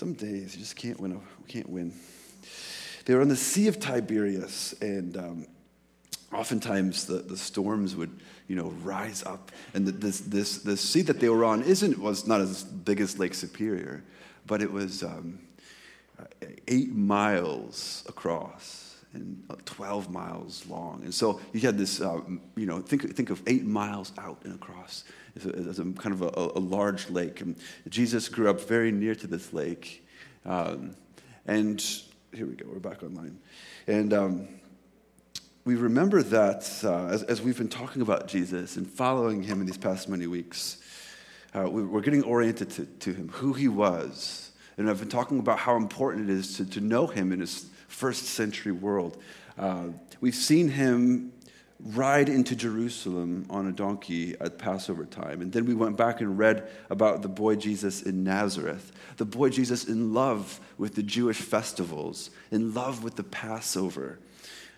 Some days you just can't win. A, can't win. They were on the Sea of Tiberias, and um, oftentimes the, the storms would, you know, rise up. And the, this, this, the sea that they were on isn't, was not as big as Lake Superior, but it was um, eight miles across and 12 miles long. And so you had this, uh, you know, think, think of eight miles out and across as a, as a kind of a, a, large lake. And Jesus grew up very near to this lake. Um, and here we go, we're back online. And um, we remember that uh, as, as, we've been talking about Jesus and following him in these past many weeks, uh, we, are getting oriented to, to him, who he was. And I've been talking about how important it is to, to know him in his first century world. Uh, we've seen him ride into Jerusalem on a donkey at Passover time. And then we went back and read about the boy Jesus in Nazareth, the boy Jesus in love with the Jewish festivals, in love with the Passover.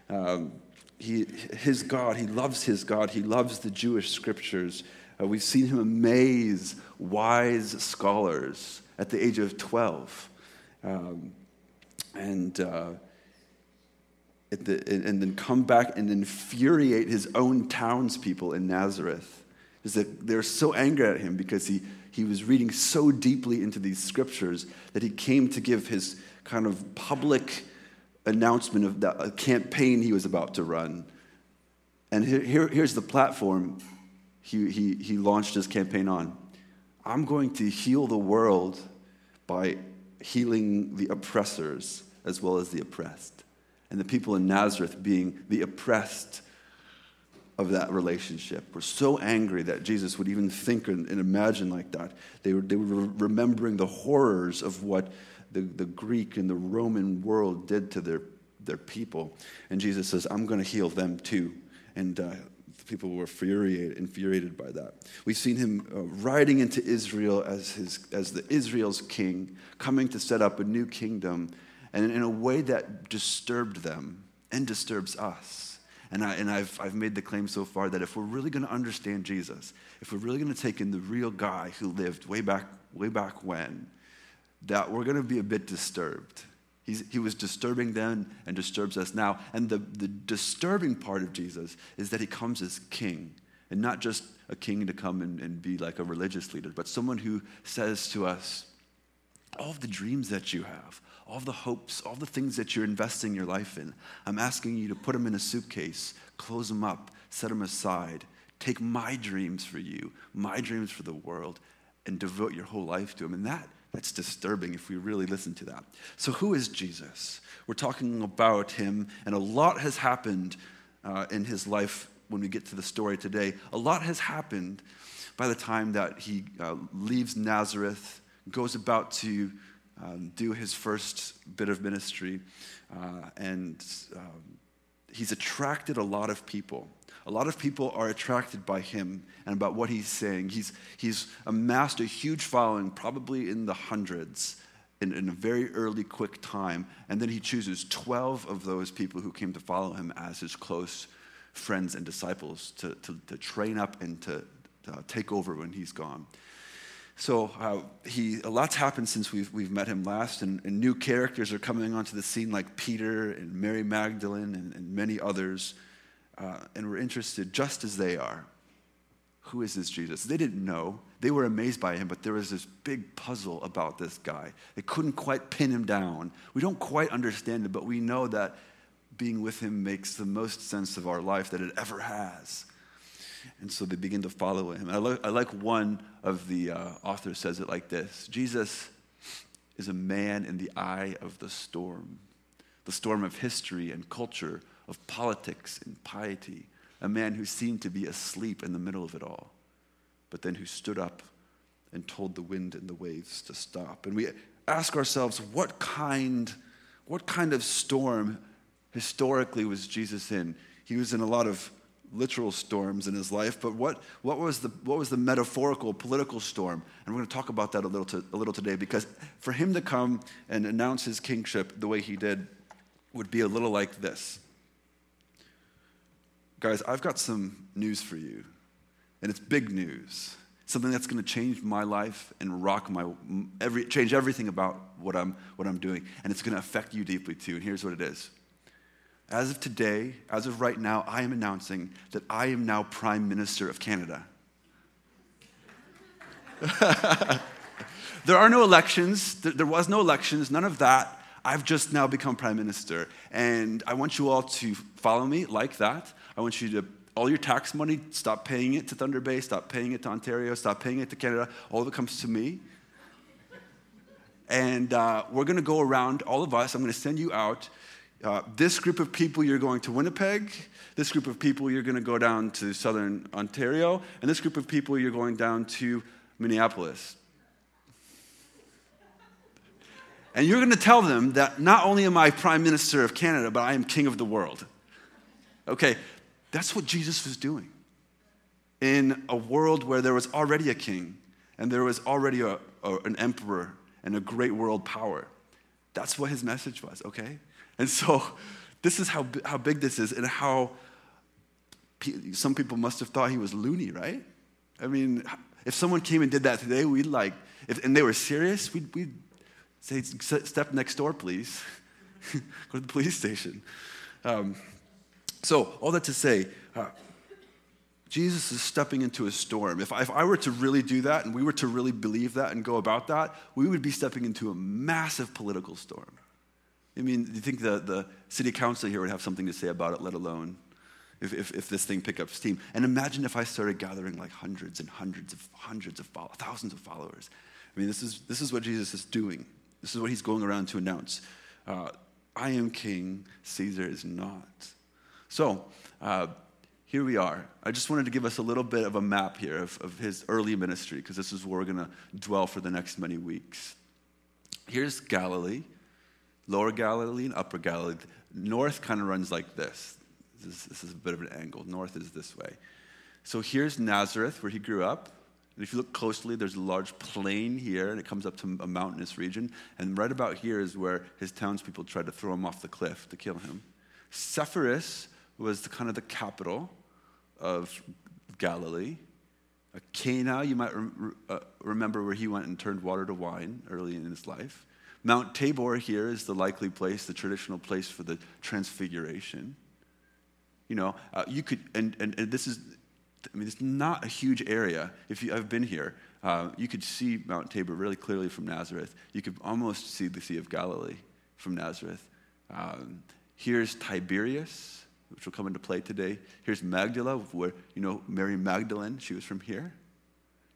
Um, he, his God, he loves his God, he loves the Jewish scriptures. Uh, we've seen him amaze wise scholars at the age of 12. Um, and uh, the, and then come back and infuriate his own townspeople in Nazareth. They're so angry at him because he, he was reading so deeply into these scriptures that he came to give his kind of public announcement of the campaign he was about to run. And here, here, here's the platform he, he, he launched his campaign on I'm going to heal the world by healing the oppressors as well as the oppressed. And the people in Nazareth being the oppressed of that relationship were so angry that Jesus would even think and, imagine like that. They were, they were remembering the horrors of what the, the Greek and the Roman world did to their, their people. And Jesus says, I'm going to heal them too. And uh, people were infuriated, infuriated by that. We've seen him uh, riding into Israel as, his, as the Israel's king, coming to set up a new kingdom and in a way that disturbed them and disturbs us. And, I, and I've, I've made the claim so far that if we're really going to understand Jesus, if we're really going to take in the real guy who lived way back, way back when, that we're going to be a bit disturbed. He's, he was disturbing then and disturbs us now. And the, the disturbing part of Jesus is that he comes as king, and not just a king to come and, and be like a religious leader, but someone who says to us, all of the dreams that you have, all the hopes, all the things that you're investing your life in. I'm asking you to put them in a suitcase, close them up, set them aside. Take my dreams for you, my dreams for the world, and devote your whole life to them. And that, that's disturbing if we really listen to that. So, who is Jesus? We're talking about him, and a lot has happened uh, in his life when we get to the story today. A lot has happened by the time that he uh, leaves Nazareth, goes about to um, do his first bit of ministry. Uh, and um, he's attracted a lot of people. A lot of people are attracted by him and about what he's saying. He's, he's amassed a huge following, probably in the hundreds, in, in a very early, quick time. And then he chooses 12 of those people who came to follow him as his close friends and disciples to, to, to train up and to, to take over when he's gone. So uh, he, a lot's happened since we've, we've met him last, and, and, new characters are coming onto the scene like Peter and Mary Magdalene and, and many others. Uh, and we're interested, just as they are, who is this Jesus? They didn't know. They were amazed by him, but there was this big puzzle about this guy. They couldn't quite pin him down. We don't quite understand it, but we know that being with him makes the most sense of our life that it ever has. And so they begin to follow him. I, lo- I like one of the uh, authors says it like this Jesus is a man in the eye of the storm, the storm of history and culture, of politics and piety, a man who seemed to be asleep in the middle of it all, but then who stood up and told the wind and the waves to stop. And we ask ourselves, what kind, what kind of storm historically was Jesus in? He was in a lot of literal storms in his life, but what, what, was, the, what was the metaphorical political storm? And we're going to talk about that a little, to, a little today because for him to come and announce his kingship the way he did would be a little like this. Guys, I've got some news for you, and it's big news. something that's going to change my life and rock my every change everything about what I'm what I'm doing and it's going to affect you deeply too and here's what it is. As of today as of right now I am announcing that I am now prime minister of Canada. There are no elections. There was no elections. None of that. I've just now become prime minister and I want you all to follow me like that I want you to all your tax money, stop paying it to Thunder Bay, stop paying it to Ontario, stop paying it to Canada. All of it comes to me. And uh, we're going to go around, all of us, I'm going to send you out. Uh, this group of people, you're going to Winnipeg. This group of people, you're going to go down to southern Ontario. And this group of people, you're going down to Minneapolis. And you're going to tell them that not only am I Prime Minister of Canada, but I am King of the world. Okay, that's what Jesus was doing. In a world where there was already a king and there was already a, a, an emperor and a great world power. That's what his message was, okay? And so this is how, how big this is and how some people must have thought he was loony, right? I mean, if someone came and did that today, we'd like, if, and they were serious, we'd, we'd say, step next door, please. Go to the police station. Um, so, all that to say, uh, Jesus is stepping into a storm. If I, if I were to really do that and we were to really believe that and go about that, we would be stepping into a massive political storm. I mean, do you think the, the city council here would have something to say about it, let alone if, if, if this thing picked up steam? And imagine if I started gathering like hundreds and hundreds of hundreds of followers, thousands of followers. I mean, this is, this is what Jesus is doing. This is what he's going around to announce. Uh, I am king, Caesar is not. So, uh, here we are. I just wanted to give us a little bit of a map here of, of his early ministry, because this is where we're going to dwell for the next many weeks. Here's Galilee, lower Galilee and upper Galilee. North kind of runs like this. this is, this is a bit of an angle. North is this way. So here's Nazareth, where he grew up. And if you look closely, there's a large plain here, and it comes up to a mountainous region. And right about here is where his townspeople tried to throw him off the cliff to kill him. Sepphoris was the, kind of the capital of Galilee. Cana, you might uh, remember where he went and turned water to wine early in his life. Mount Tabor here is the likely place, the traditional place for the transfiguration. You know, uh, you could, and, and, and, this is, I mean, it's not a huge area. If you, I've been here, uh, you could see Mount Tabor really clearly from Nazareth. You could almost see the Sea of Galilee from Nazareth. Um, here's Tiberias which will come into play today. Here's Magdala, where, you know, Mary Magdalene, she was from here.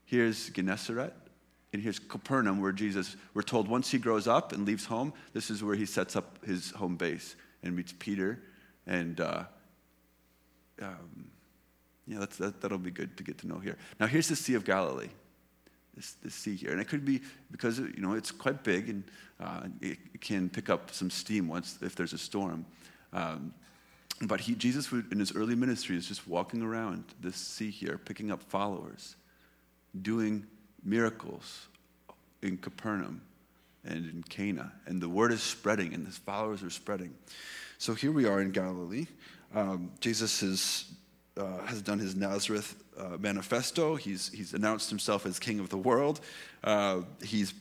Here's Gennesaret. And here's Capernaum, where Jesus, we're told once he grows up and leaves home, this is where he sets up his home base and meets Peter. And uh, um, yeah, that's, that, that'll be good to get to know here. Now, here's the Sea of Galilee. This, this sea here. And it could be because, you know, it's quite big and uh, it, can pick up some steam once if there's a storm. Um, but he, Jesus, in his early ministry, is just walking around this sea here, picking up followers, doing miracles in Capernaum and in Cana. And the word is spreading, and his followers are spreading. So here we are in Galilee. Um, Jesus is, uh, has done his Nazareth uh, manifesto. He's, he's announced himself as king of the world. Uh, he's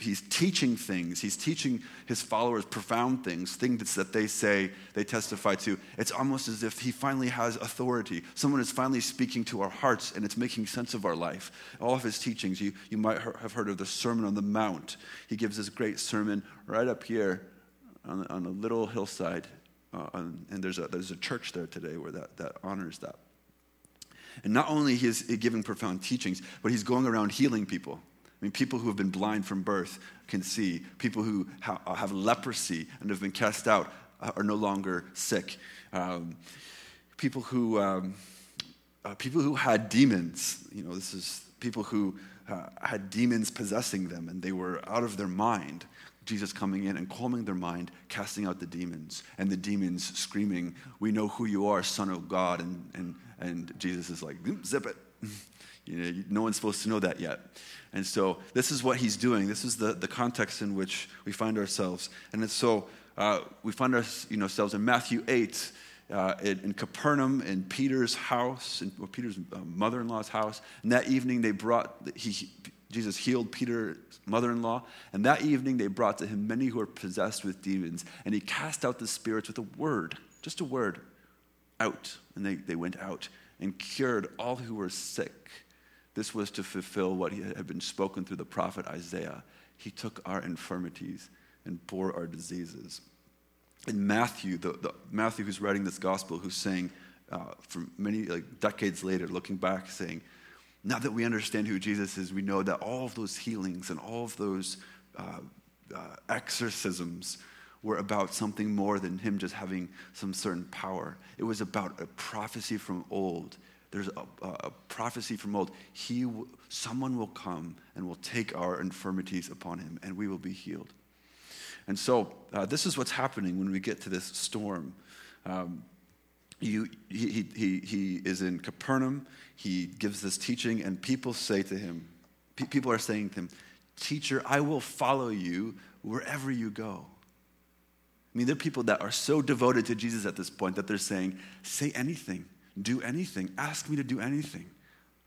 he's teaching things. He's teaching his followers profound things, things that they say, they testify to. It's almost as if he finally has authority. Someone is finally speaking to our hearts and it's making sense of our life. All of his teachings, you, you might have heard of the Sermon on the Mount. He gives this great sermon right up here on, on a little hillside. Uh, on, and there's a, there's a church there today where that, that honors that. And not only is he giving profound teachings, but he's going around healing people. I mean, people who have been blind from birth can see. People who ha- have leprosy and have been cast out are no longer sick. Um, people who um, uh, people who had demons. You know, this is people who uh, had demons possessing them and they were out of their mind. Jesus coming in and calming their mind, casting out the demons, and the demons screaming, "We know who you are, Son of God!" And and and Jesus is like, "Zip it." you know, no one's supposed to know that yet. And so this is what he's doing. This is the, the context in which we find ourselves. And so uh, we find our, you know, ourselves in Matthew 8. uh, in, in, Capernaum in Peter's house, in Peter's uh, mother in law's house. And that evening, they brought, he, Jesus healed Peter's mother in law. And that evening, they brought to him many who were possessed with demons. And he cast out the spirits with a word, just a word, out. And they, they went out and cured all who were sick. This was to fulfill what had been spoken through the prophet Isaiah. He took our infirmities and bore our diseases in Matthew, the, the, Matthew who's writing this gospel, who's saying, uh, from many like decades later, looking back, saying, now that we understand who Jesus is, we know that all of those healings and all of those uh, uh, exorcisms were about something more than him just having some certain power. It was about a prophecy from old. There's a, a prophecy from old. He, someone will come and will take our infirmities upon him, and we will be healed. And so uh, this is what's happening when we get to this storm. Um, you, he, he, he is in Capernaum. He gives this teaching, and people say to him, people are saying to him, Teacher, I will follow you wherever you go. I mean, there are people that are so devoted to Jesus at this point that they're saying, Say anything, do anything, ask me to do anything.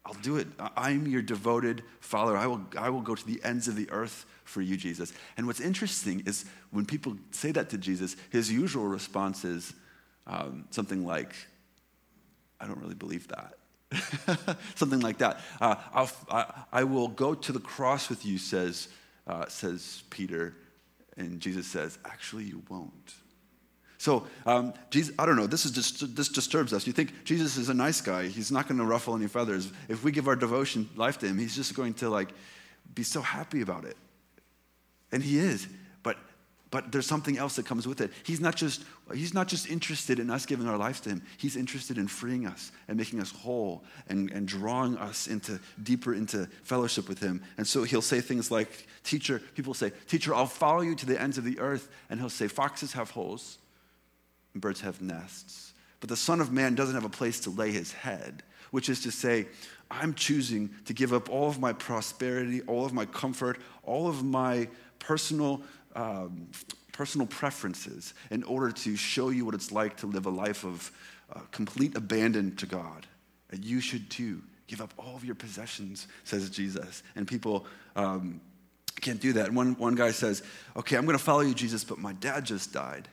I'll do it. I'm your devoted follower. I will, I will go to the ends of the earth for you, Jesus. And what's interesting is when people say that to Jesus, his usual response is um, something like, I don't really believe that. something like that. Uh, I, I will go to the cross with you, says, uh, says Peter. And Jesus says, Actually, you won't. So, um, Jesus, I don't know, this, is just, this disturbs us. You think Jesus is a nice guy. He's not going to ruffle any feathers. If we give our devotion life to him, he's just going to like be so happy about it. And he is. But, but there's something else that comes with it. He's not, just, he's not just interested in us giving our lives to him. He's interested in freeing us and making us whole and, and drawing us into deeper into fellowship with him. And so he'll say things like, Teacher, people say, Teacher, I'll follow you to the ends of the earth. And he'll say, Foxes have holes birds have nests. But the Son of Man doesn't have a place to lay his head, which is to say, I'm choosing to give up all of my prosperity, all of my comfort, all of my personal, um, personal preferences in order to show you what it's like to live a life of uh, complete abandon to God. And you should too. Give up all of your possessions, says Jesus. And people um, can't do that. One, one guy says, Okay, I'm going to follow you, Jesus, but my dad just died.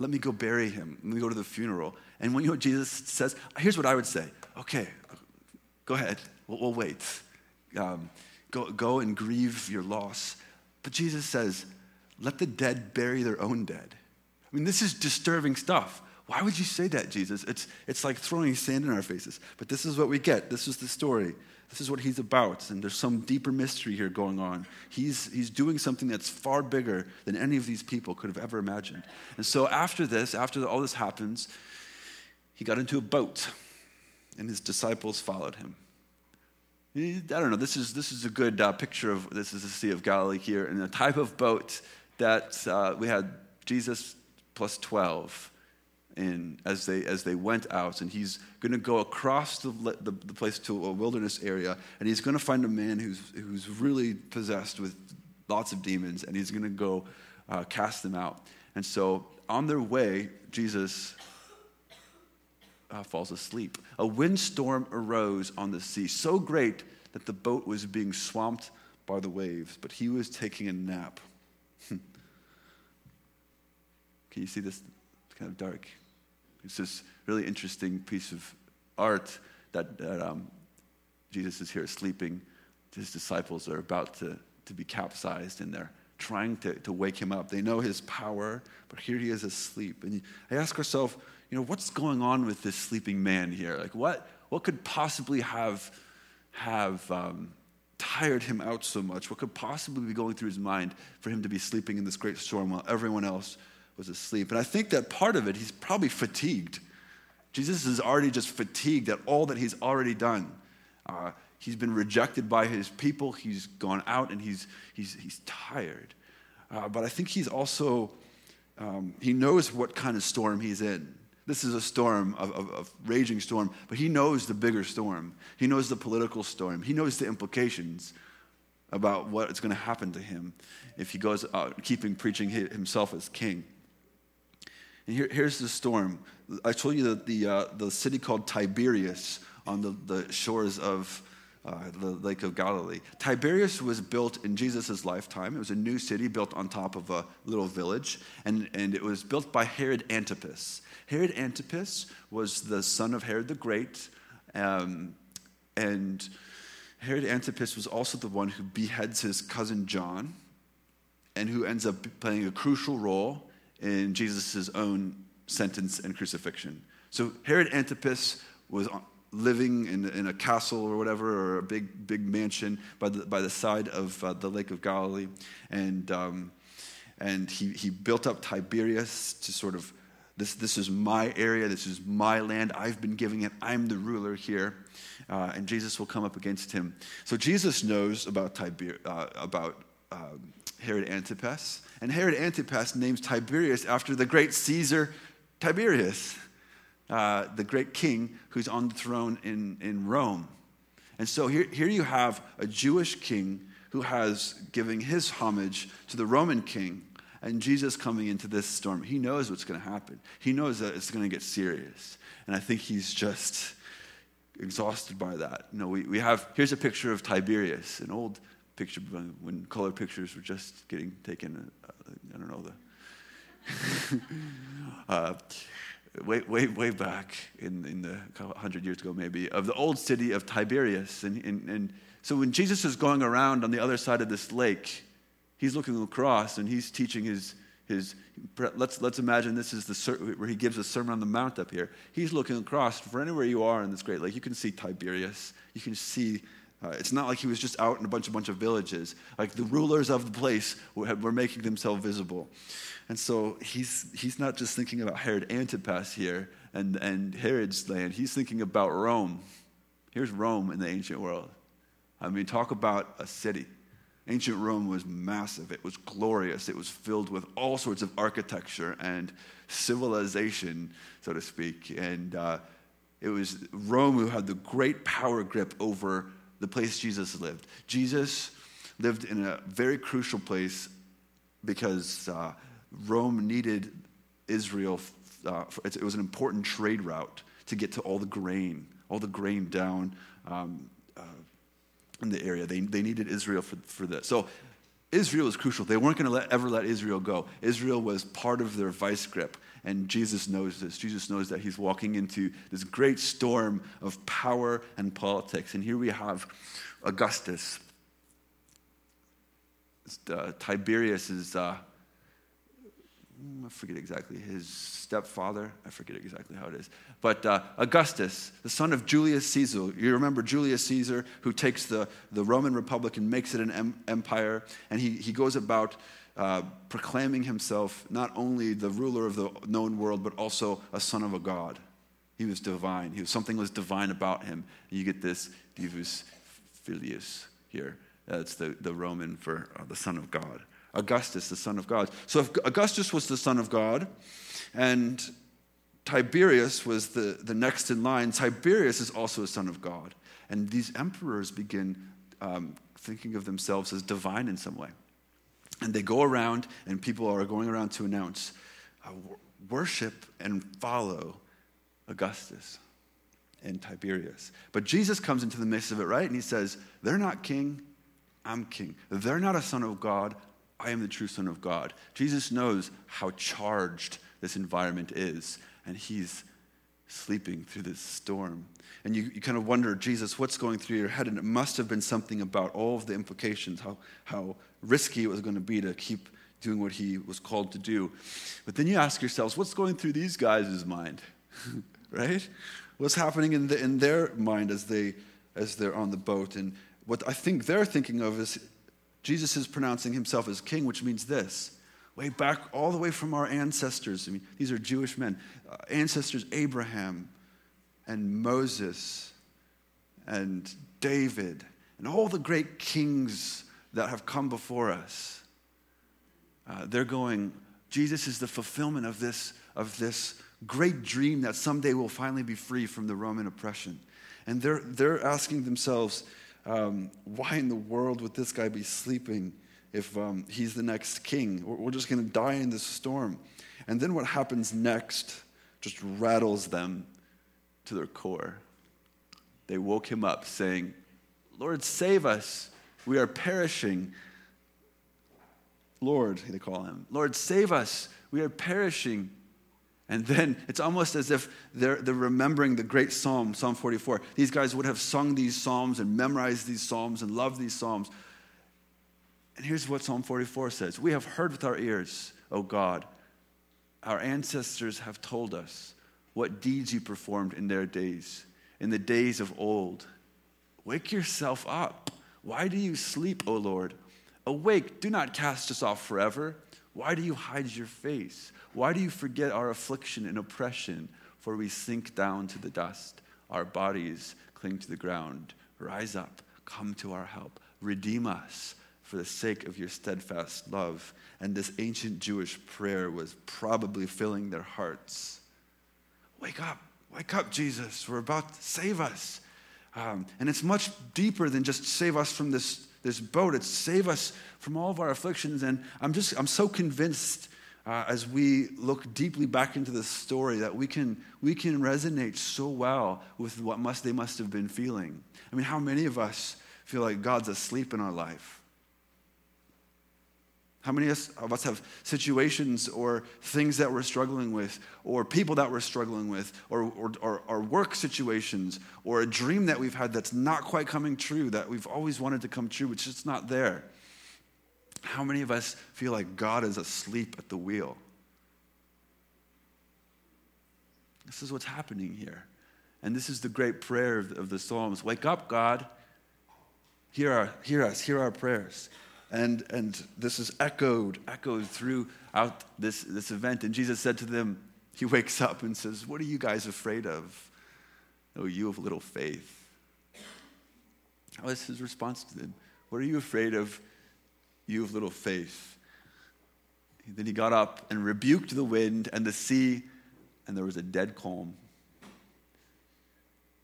Let me go bury him. Let me go to the funeral. And when you know what Jesus says, here's what I would say okay, go ahead, we'll, we'll wait. Um, go, go and grieve your loss. But Jesus says, let the dead bury their own dead. I mean, this is disturbing stuff. Why would you say that, Jesus? It's, it's like throwing sand in our faces. But this is what we get. This is the story. This is what he's about. And there's some deeper mystery here going on. He's, he's doing something that's far bigger than any of these people could have ever imagined. And so after this, after all this happens, he got into a boat and his disciples followed him. I don't know, this is, this is a good uh, picture of this is the Sea of Galilee here, and the type of boat that uh, we had Jesus plus 12 in as they as they went out and he's going to go across the, the, the, place to a wilderness area and he's going to find a man who's who's really possessed with lots of demons and he's going to go uh, cast them out. And so on their way jesus uh, falls asleep. A windstorm arose on the sea so great that the boat was being swamped by the waves but he was taking a nap. Can you see this? It's kind of dark it's this really interesting piece of art that, that um, Jesus is here sleeping. His disciples are about to, to be capsized and they're trying to, to wake him up. They know his power, but here he is asleep. And I ask ourselves, you know, what's going on with this sleeping man here? Like, what, what could possibly have, have um, tired him out so much? What could possibly be going through his mind for him to be sleeping in this great storm while everyone else was asleep. And I think that part of it, he's probably fatigued. Jesus is already just fatigued at all that he's already done. Uh, he's been rejected by his people, he's gone out, and he's, he's, he's tired. Uh, but I think he's also, um, he knows what kind of storm he's in. This is a storm, a, a, a, raging storm, but he knows the bigger storm. He knows the political storm. He knows the implications about what is going to happen to him if he goes out keeping preaching himself as king. Here, here's the storm. I told you that the, uh, the city called Tiberias on the, the shores of uh, the Lake of Galilee. Tiberias was built in Jesus' lifetime. It was a new city built on top of a little village, and, and it was built by Herod Antipas. Herod Antipas was the son of Herod the Great, um, and Herod Antipas was also the one who beheads his cousin John, and who ends up playing a crucial role in Jesus' own sentence and crucifixion. So Herod Antipas was living in, in a castle or whatever, or a big, big mansion by the, by the side of uh, the Lake of Galilee. And, um, and he, he built up Tiberias to sort of, this, this is my area, this is my land, I've been giving it, I'm the ruler here. Uh, and Jesus will come up against him. So Jesus knows about, Tiber, uh, about um, Herod Antipas. And Herod Antipas names Tiberias after the great Caesar Tiberius uh, the great king who's on the throne in, in Rome. And so here, here you have a Jewish king who has giving his homage to the Roman king, and Jesus coming into this storm. He knows what's going to happen. He knows that it's going to get serious. And I think he's just exhausted by that. You know, we, we have, here's a picture of Tiberias, an old picture when color pictures were just getting taken. Uh, I don't know the. uh, way, way, way back in, in the hundred years ago, maybe, of the old city of Tiberias. And, and, and so when Jesus is going around on the other side of this lake, he's looking across and he's teaching his, his let's, let's imagine this is the where he gives a sermon on the mount up here. He's looking across for anywhere you are in this great lake. You can see Tiberias. You can see uh, it's not like he was just out in a bunch, a bunch of villages. Like the rulers of the place were, were making themselves visible. And so he's, he's not just thinking about Herod Antipas here and, and Herod's land, he's thinking about Rome. Here's Rome in the ancient world. I mean, talk about a city. Ancient Rome was massive, it was glorious, it was filled with all sorts of architecture and civilization, so to speak. And uh, it was Rome who had the great power grip over the place Jesus lived. Jesus lived in a very crucial place because. Uh, Rome needed Israel. Uh, for, it was an important trade route to get to all the grain, all the grain down um, uh, in the area. They, they needed Israel for, for this. So Israel was crucial. They weren't going to ever let Israel go. Israel was part of their vice grip. And Jesus knows this. Jesus knows that he's walking into this great storm of power and politics. And here we have Augustus. Uh, Tiberius is uh, I forget exactly, his stepfather. I forget exactly how it is. But uh, Augustus, the son of Julius Caesar. You remember Julius Caesar, who takes the, the Roman Republic and makes it an em- empire. And he, he goes about uh, proclaiming himself not only the ruler of the known world, but also a son of a god. He was divine. He was, something was divine about him. And you get this divus filius here. That's the, the Roman for uh, the son of God. Augustus, the son of God. So if Augustus was the son of God, and Tiberius was the, the next in line, Tiberius is also a son of God. And these emperors begin um, thinking of themselves as divine in some way. And they go around, and people are going around to announce uh, worship and follow Augustus and Tiberius. But Jesus comes into the midst of it, right? And he says, They're not king, I'm king. They're not a son of God, I am the true Son of God. Jesus knows how charged this environment is, and he's sleeping through this storm. And you, you kind of wonder, Jesus, what's going through your head? And it must have been something about all of the implications, how, how risky it was going to be to keep doing what he was called to do. But then you ask yourselves, what's going through these guys' mind? right? What's happening in, the, in their mind as, they, as they're on the boat? And what I think they're thinking of is Jesus is pronouncing himself as king, which means this way back all the way from our ancestors. I mean, these are Jewish men, uh, ancestors Abraham and Moses and David and all the great kings that have come before us. Uh, they're going, Jesus is the fulfillment of this, of this great dream that someday we'll finally be free from the Roman oppression. And they're, they're asking themselves, um, why in the world would this guy be sleeping if um, he's the next king? We're, just going to die in this storm. And then what happens next just rattles them to their core. They woke him up saying, Lord, save us. We are perishing. Lord, they call him, Lord, save us. We are perishing. And then it's almost as if they're, they're remembering the great psalm, Psalm 44. These guys would have sung these psalms and memorized these psalms and loved these psalms. And here's what Psalm 44 says We have heard with our ears, O God. Our ancestors have told us what deeds you performed in their days, in the days of old. Wake yourself up. Why do you sleep, O Lord? Awake, do not cast us off forever. Why do you hide your face? Why do you forget our affliction and oppression? For we sink down to the dust. Our bodies cling to the ground. Rise up, come to our help. Redeem us for the sake of your steadfast love. And this ancient Jewish prayer was probably filling their hearts. Wake up, wake up, Jesus. We're about to save us. Um, and it's much deeper than just save us from this, this boat, it's save us from all of our afflictions. And I'm just, I'm so convinced uh, as we look deeply back into the story that we can, we can resonate so well with what must, they must have been feeling. I mean, how many of us feel like God's asleep in our life? How many of us have situations or things that we're struggling with, or people that we're struggling with, or, or, or, or, work situations, or a dream that we've had that's not quite coming true, that we've always wanted to come true, but it's just not there? How many of us feel like God is asleep at the wheel? This is what's happening here. And this is the great prayer of, of the Psalms Wake up, God. Hear, our, hear us, hear our prayers. And, and this is echoed, echoed throughout this, this event. And Jesus said to them, He wakes up and says, What are you guys afraid of? Oh, you of little faith. How was his response to them? What are you afraid of, you of little faith. Then he got up and rebuked the wind and the sea, and there was a dead calm.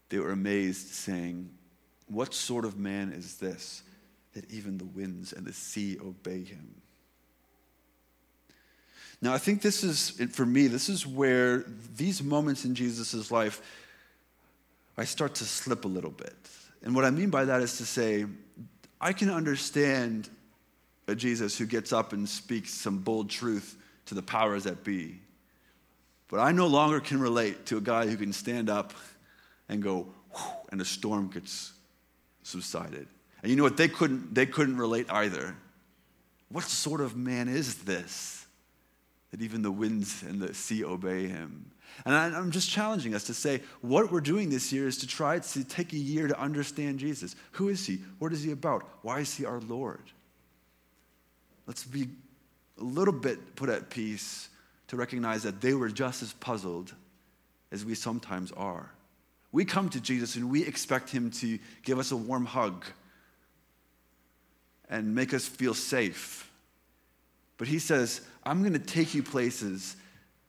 They were amazed, saying, What sort of man is this that even the winds and the sea obey him? Now, I think this is, for me, this is where these moments in Jesus' life, I start to slip a little bit. And what I mean by that is to say, I can understand a Jesus who gets up and speaks some bold truth to the powers that be. But I no longer can relate to a guy who can stand up and go, and a storm gets subsided. And you know what? They couldn't, they couldn't relate either. What sort of man is this that even the winds and the sea obey him? And I'm just challenging us to say what we're doing this year is to try to take a year to understand Jesus. Who is he? What is he about? Why is he our Lord? Let's be a little bit put at peace to recognize that they were just as puzzled as we sometimes are. We come to Jesus and we expect him to give us a warm hug and make us feel safe. But he says, I'm going to take you places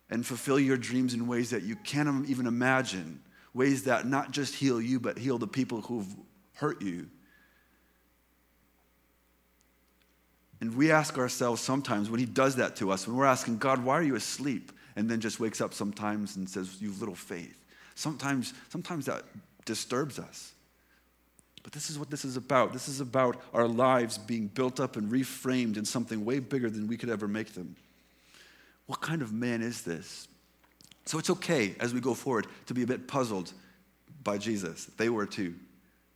and fulfill your dreams in ways that you can't even imagine, ways that not just heal you, but heal the people who've hurt you. And we ask ourselves sometimes when he does that to us, when we're asking, God, why are you asleep? And then just wakes up sometimes and says, "You've little faith. Sometimes, sometimes that disturbs us. But this is what this is about. This is about our lives being built up and reframed in something way bigger than we could ever make them. What kind of man is this? So it's okay as we go forward to be a bit puzzled by Jesus. They were too.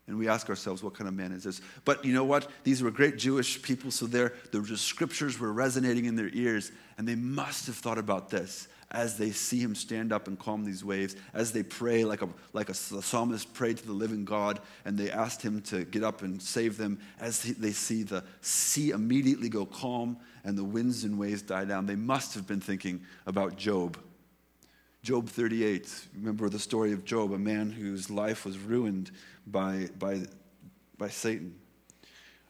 And we ask ourselves, what kind of man is this? But you know what? These were great Jewish people, so their, the scriptures were resonating in their ears, and they must have thought about this as they see him stand up and calm these waves, as they pray like a, like a, psalmist prayed to the living God, and they asked him to get up and save them, as they see the sea immediately go calm and the winds and waves die down. They must have been thinking about Job Job 38, remember the story of Job, a man whose life was ruined by, by, by Satan.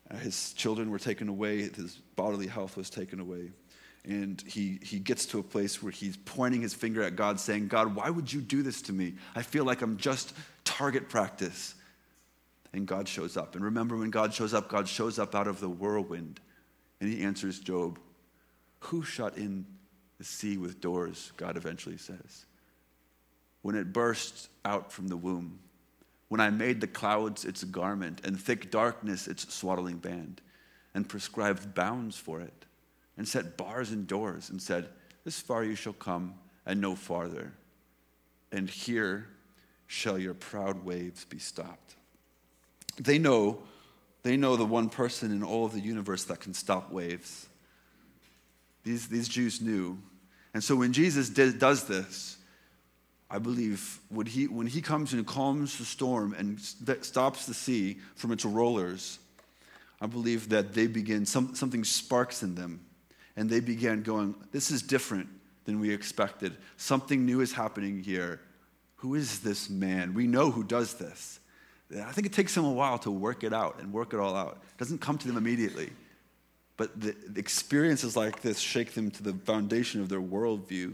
Uh, his children were taken away, his bodily health was taken away. And he, he gets to a place where he's pointing his finger at God, saying, God, why would you do this to me? I feel like I'm just target practice. And God shows up. And remember, when God shows up, God shows up out of the whirlwind. And he answers Job, Who shut in the sea with doors, God eventually says. When it burst out from the womb, when I made the clouds its garment and thick darkness its swaddling band, and prescribed bounds for it, and set bars and doors, and said, This far you shall come, and no farther. And here shall your proud waves be stopped. They know, they know the one person in all of the universe that can stop waves. These, these Jews knew. And so when Jesus did, does this, I believe when he, when he comes and calms the storm and st- stops the sea from its rollers, I believe that they begin, some, something sparks in them, and they began going, This is different than we expected. Something new is happening here. Who is this man? We know who does this. I think it takes them a while to work it out and work it all out. It doesn't come to them immediately. But the, experiences like this shake them to the foundation of their worldview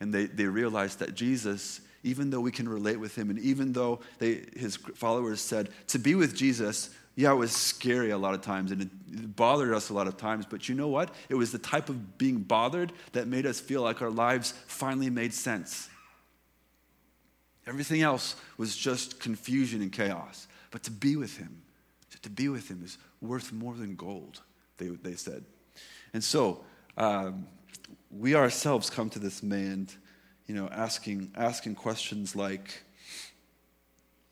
and they, they realized that Jesus, even though we can relate with him, and even though they, his followers said, to be with Jesus, yeah, it was scary a lot of times and it bothered us a lot of times, but you know what? It was the type of being bothered that made us feel like our lives finally made sense. Everything else was just confusion and chaos. But to be with him, to be with him is worth more than gold, they, they said. And so, um, we ourselves come to this man, you know, asking, asking questions like,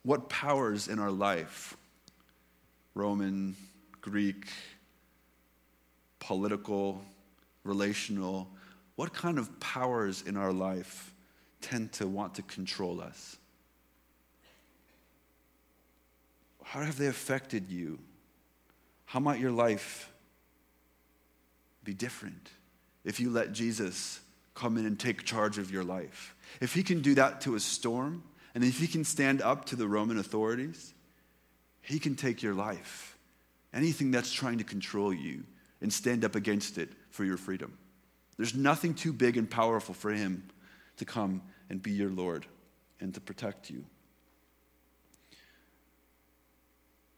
what powers in our life, Roman, Greek, political, relational, what kind of powers in our life tend to want to control us? How have they affected you? How might your life be different? if you let Jesus come in and take charge of your life. If he can do that to a storm, and if he can stand up to the Roman authorities, he can take your life, anything that's trying to control you, and stand up against it for your freedom. There's nothing too big and powerful for him to come and be your Lord and to protect you.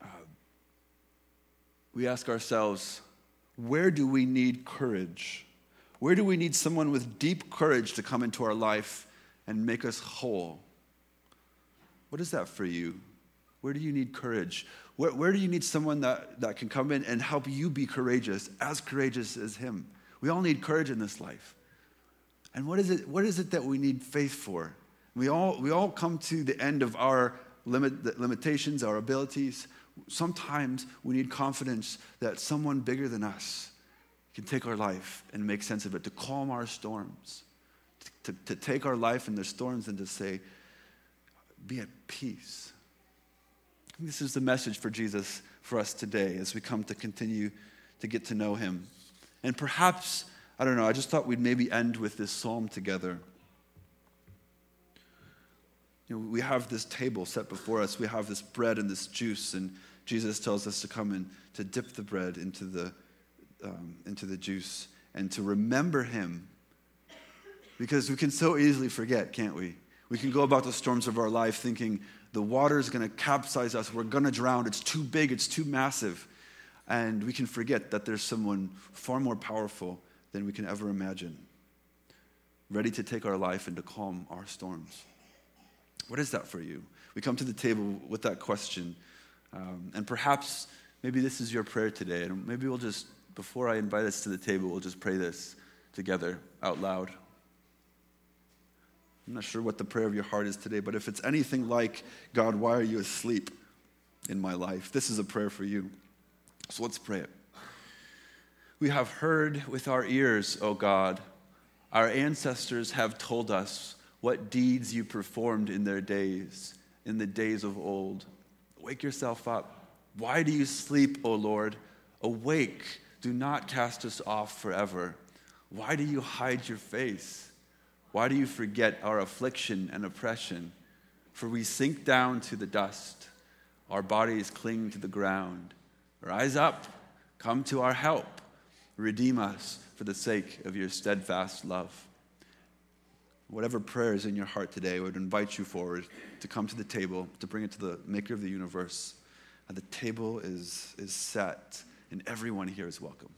Uh, we ask ourselves, where do we need courage? Where do we need someone with deep courage to come into our life and make us whole? What is that for you? Where do you need courage? Where, where do you need someone that, that can come in and help you be courageous, as courageous as him? We all need courage in this life. And what is it, what is it that we need faith for? We all, we all come to the end of our limit, limitations, our abilities. Sometimes we need confidence that someone bigger than us can take our life and make sense of it, to calm our storms, to, to, to take our life and the storms and to say, be at peace. This is the message for Jesus for us today as we come to continue to get to know him. And perhaps, I don't know, I just thought we'd maybe end with this psalm together. You know, we have this table set before us, we have this bread and this juice, and Jesus tells us to come and to dip the bread into the um, into the juice and to remember Him. Because we can so easily forget, can't we? We can go about the storms of our life thinking the water is going to capsize us, we're going to drown, it's too big, it's too massive. And we can forget that there's someone far more powerful than we can ever imagine, ready to take our life and to calm our storms. What is that for you? We come to the table with that question. Um, and perhaps maybe this is your prayer today, and maybe we'll just before I invite us to the table, we'll just pray this together out loud. I'm not sure what the prayer of your heart is today, but if it's anything like, God, why are you asleep in my life? This is a prayer for you. So let's pray it. We have heard with our ears, O God. Our ancestors have told us what deeds you performed in their days, in the days of old. Wake yourself up. Why do you sleep, O Lord? Awake do not cast us off forever. Why do you hide your face? Why do you forget our affliction and oppression? For we sink down to the dust, our bodies cling to the ground. Rise up, come to our help, redeem us for the sake of your steadfast love. Whatever prayer is in your heart today, I would invite you forward to come to the table, to bring it to the maker of the universe. And the table is, is set and everyone here is welcome.